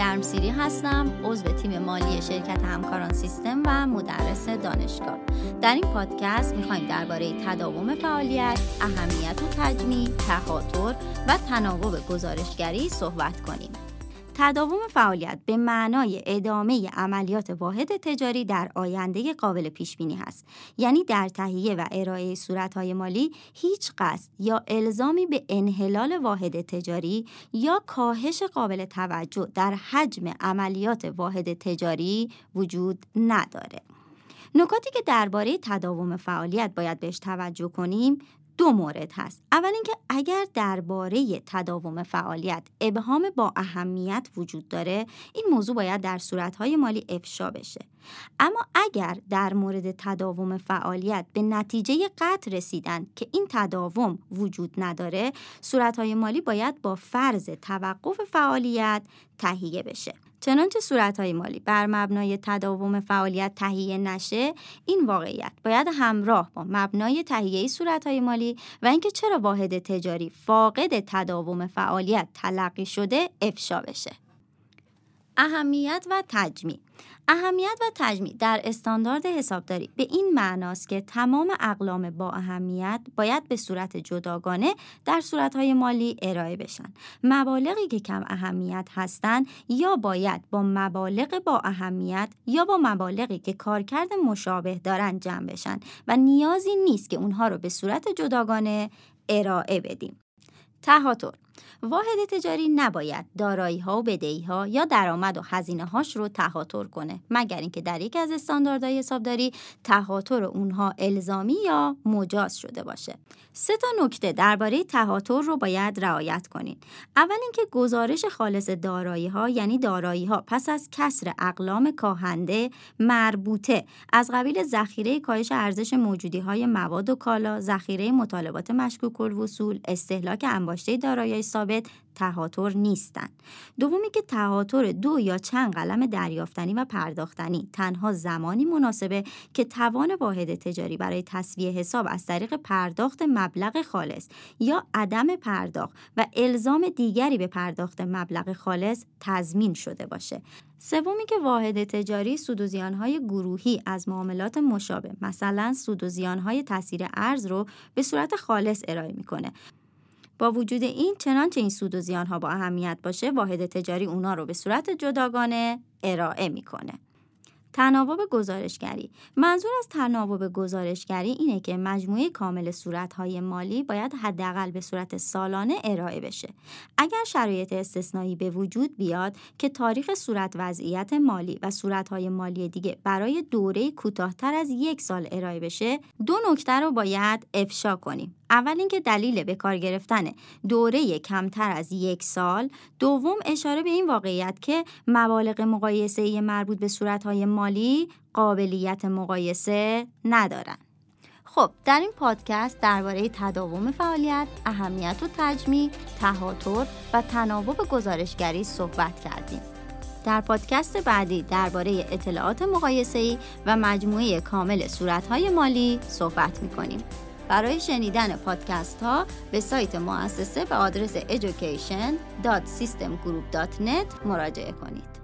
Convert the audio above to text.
گرمسیری هستم عضو تیم مالی شرکت همکاران سیستم و مدرس دانشگاه. در این پادکست می‌خوایم درباره تداوم فعالیت اهمیت و تجمیع تخاطر و تناوب گزارشگری صحبت کنیم. تداوم فعالیت به معنای ادامه عملیات واحد تجاری در آینده قابل پیش بینی هست. یعنی در تهیه و ارائه صورتهای مالی هیچ قصد یا الزامی به انحلال واحد تجاری یا کاهش قابل توجه در حجم عملیات واحد تجاری وجود نداره. نکاتی که درباره تداوم فعالیت باید بهش توجه کنیم دو مورد هست. اول اینکه اگر درباره تداوم فعالیت ابهام با اهمیت وجود داره این موضوع باید در صورتهای مالی افشا بشه. اما اگر در مورد تداوم فعالیت به نتیجه قطع رسیدن که این تداوم وجود نداره صورتهای مالی باید با فرض توقف فعالیت تهیه بشه. چنانچه صورتهای مالی بر مبنای تداوم فعالیت تهیه نشه این واقعیت باید همراه با مبنای تهیه صورتهای مالی و اینکه چرا واحد تجاری فاقد تداوم فعالیت تلقی شده افشا بشه. اهمیت و تجمیع اهمیت و تجمیع در استاندارد حسابداری به این معناست که تمام اقلام با اهمیت باید به صورت جداگانه در صورتهای مالی ارائه بشن. مبالغی که کم اهمیت هستند یا باید با مبالغ با اهمیت یا با مبالغی که کارکرد مشابه دارند جمع بشن و نیازی نیست که اونها رو به صورت جداگانه ارائه بدیم. تهاتر واحد تجاری نباید دارایی ها و بدهی ها یا درآمد و هزینه هاش رو تهاتر کنه مگر اینکه در یکی از استانداردهای حسابداری تهاتر اونها الزامی یا مجاز شده باشه. سه تا نکته درباره تهاتر رو باید رعایت کنین. اول اینکه گزارش خالص دارایی ها یعنی دارایی ها پس از کسر اقلام کاهنده مربوطه از قبیل ذخیره کاهش ارزش موجودی های مواد و کالا ذخیره مطالبات مشکوک الوصول استهلاک انباشته دارایی ثابت تهاتر نیستند. دومی که تهاتر دو یا چند قلم دریافتنی و پرداختنی تنها زمانی مناسبه که توان واحد تجاری برای تصویه حساب از طریق پرداخت مبلغ خالص یا عدم پرداخت و الزام دیگری به پرداخت مبلغ خالص تضمین شده باشه. سومی که واحد تجاری سود و زیانهای گروهی از معاملات مشابه مثلا سود و زیانهای تاثیر ارز رو به صورت خالص ارائه می‌کنه با وجود این چنانچه این سود و زیان ها با اهمیت باشه واحد تجاری اونا رو به صورت جداگانه ارائه می‌کنه. تناوب گزارشگری. منظور از تناوب گزارشگری اینه که مجموعه کامل صورتهای مالی باید حداقل به صورت سالانه ارائه بشه. اگر شرایط استثنایی به وجود بیاد که تاریخ صورت وضعیت مالی و صورتهای مالی دیگه برای دوره کوتاهتر از یک سال ارائه بشه دو نکته رو باید افشا کنیم. اول اینکه دلیل به کار گرفتن دوره کمتر از یک سال دوم اشاره به این واقعیت که مبالغ مقایسه مربوط به صورتهای مالی قابلیت مقایسه ندارند خب در این پادکست درباره تداوم فعالیت، اهمیت و تجمیع، تهاتر و تناوب گزارشگری صحبت کردیم. در پادکست بعدی درباره اطلاعات مقایسه‌ای و مجموعه کامل صورتهای مالی صحبت می‌کنیم. برای شنیدن پادکست ها به سایت مؤسسه به آدرس education.systemgroup.net مراجعه کنید.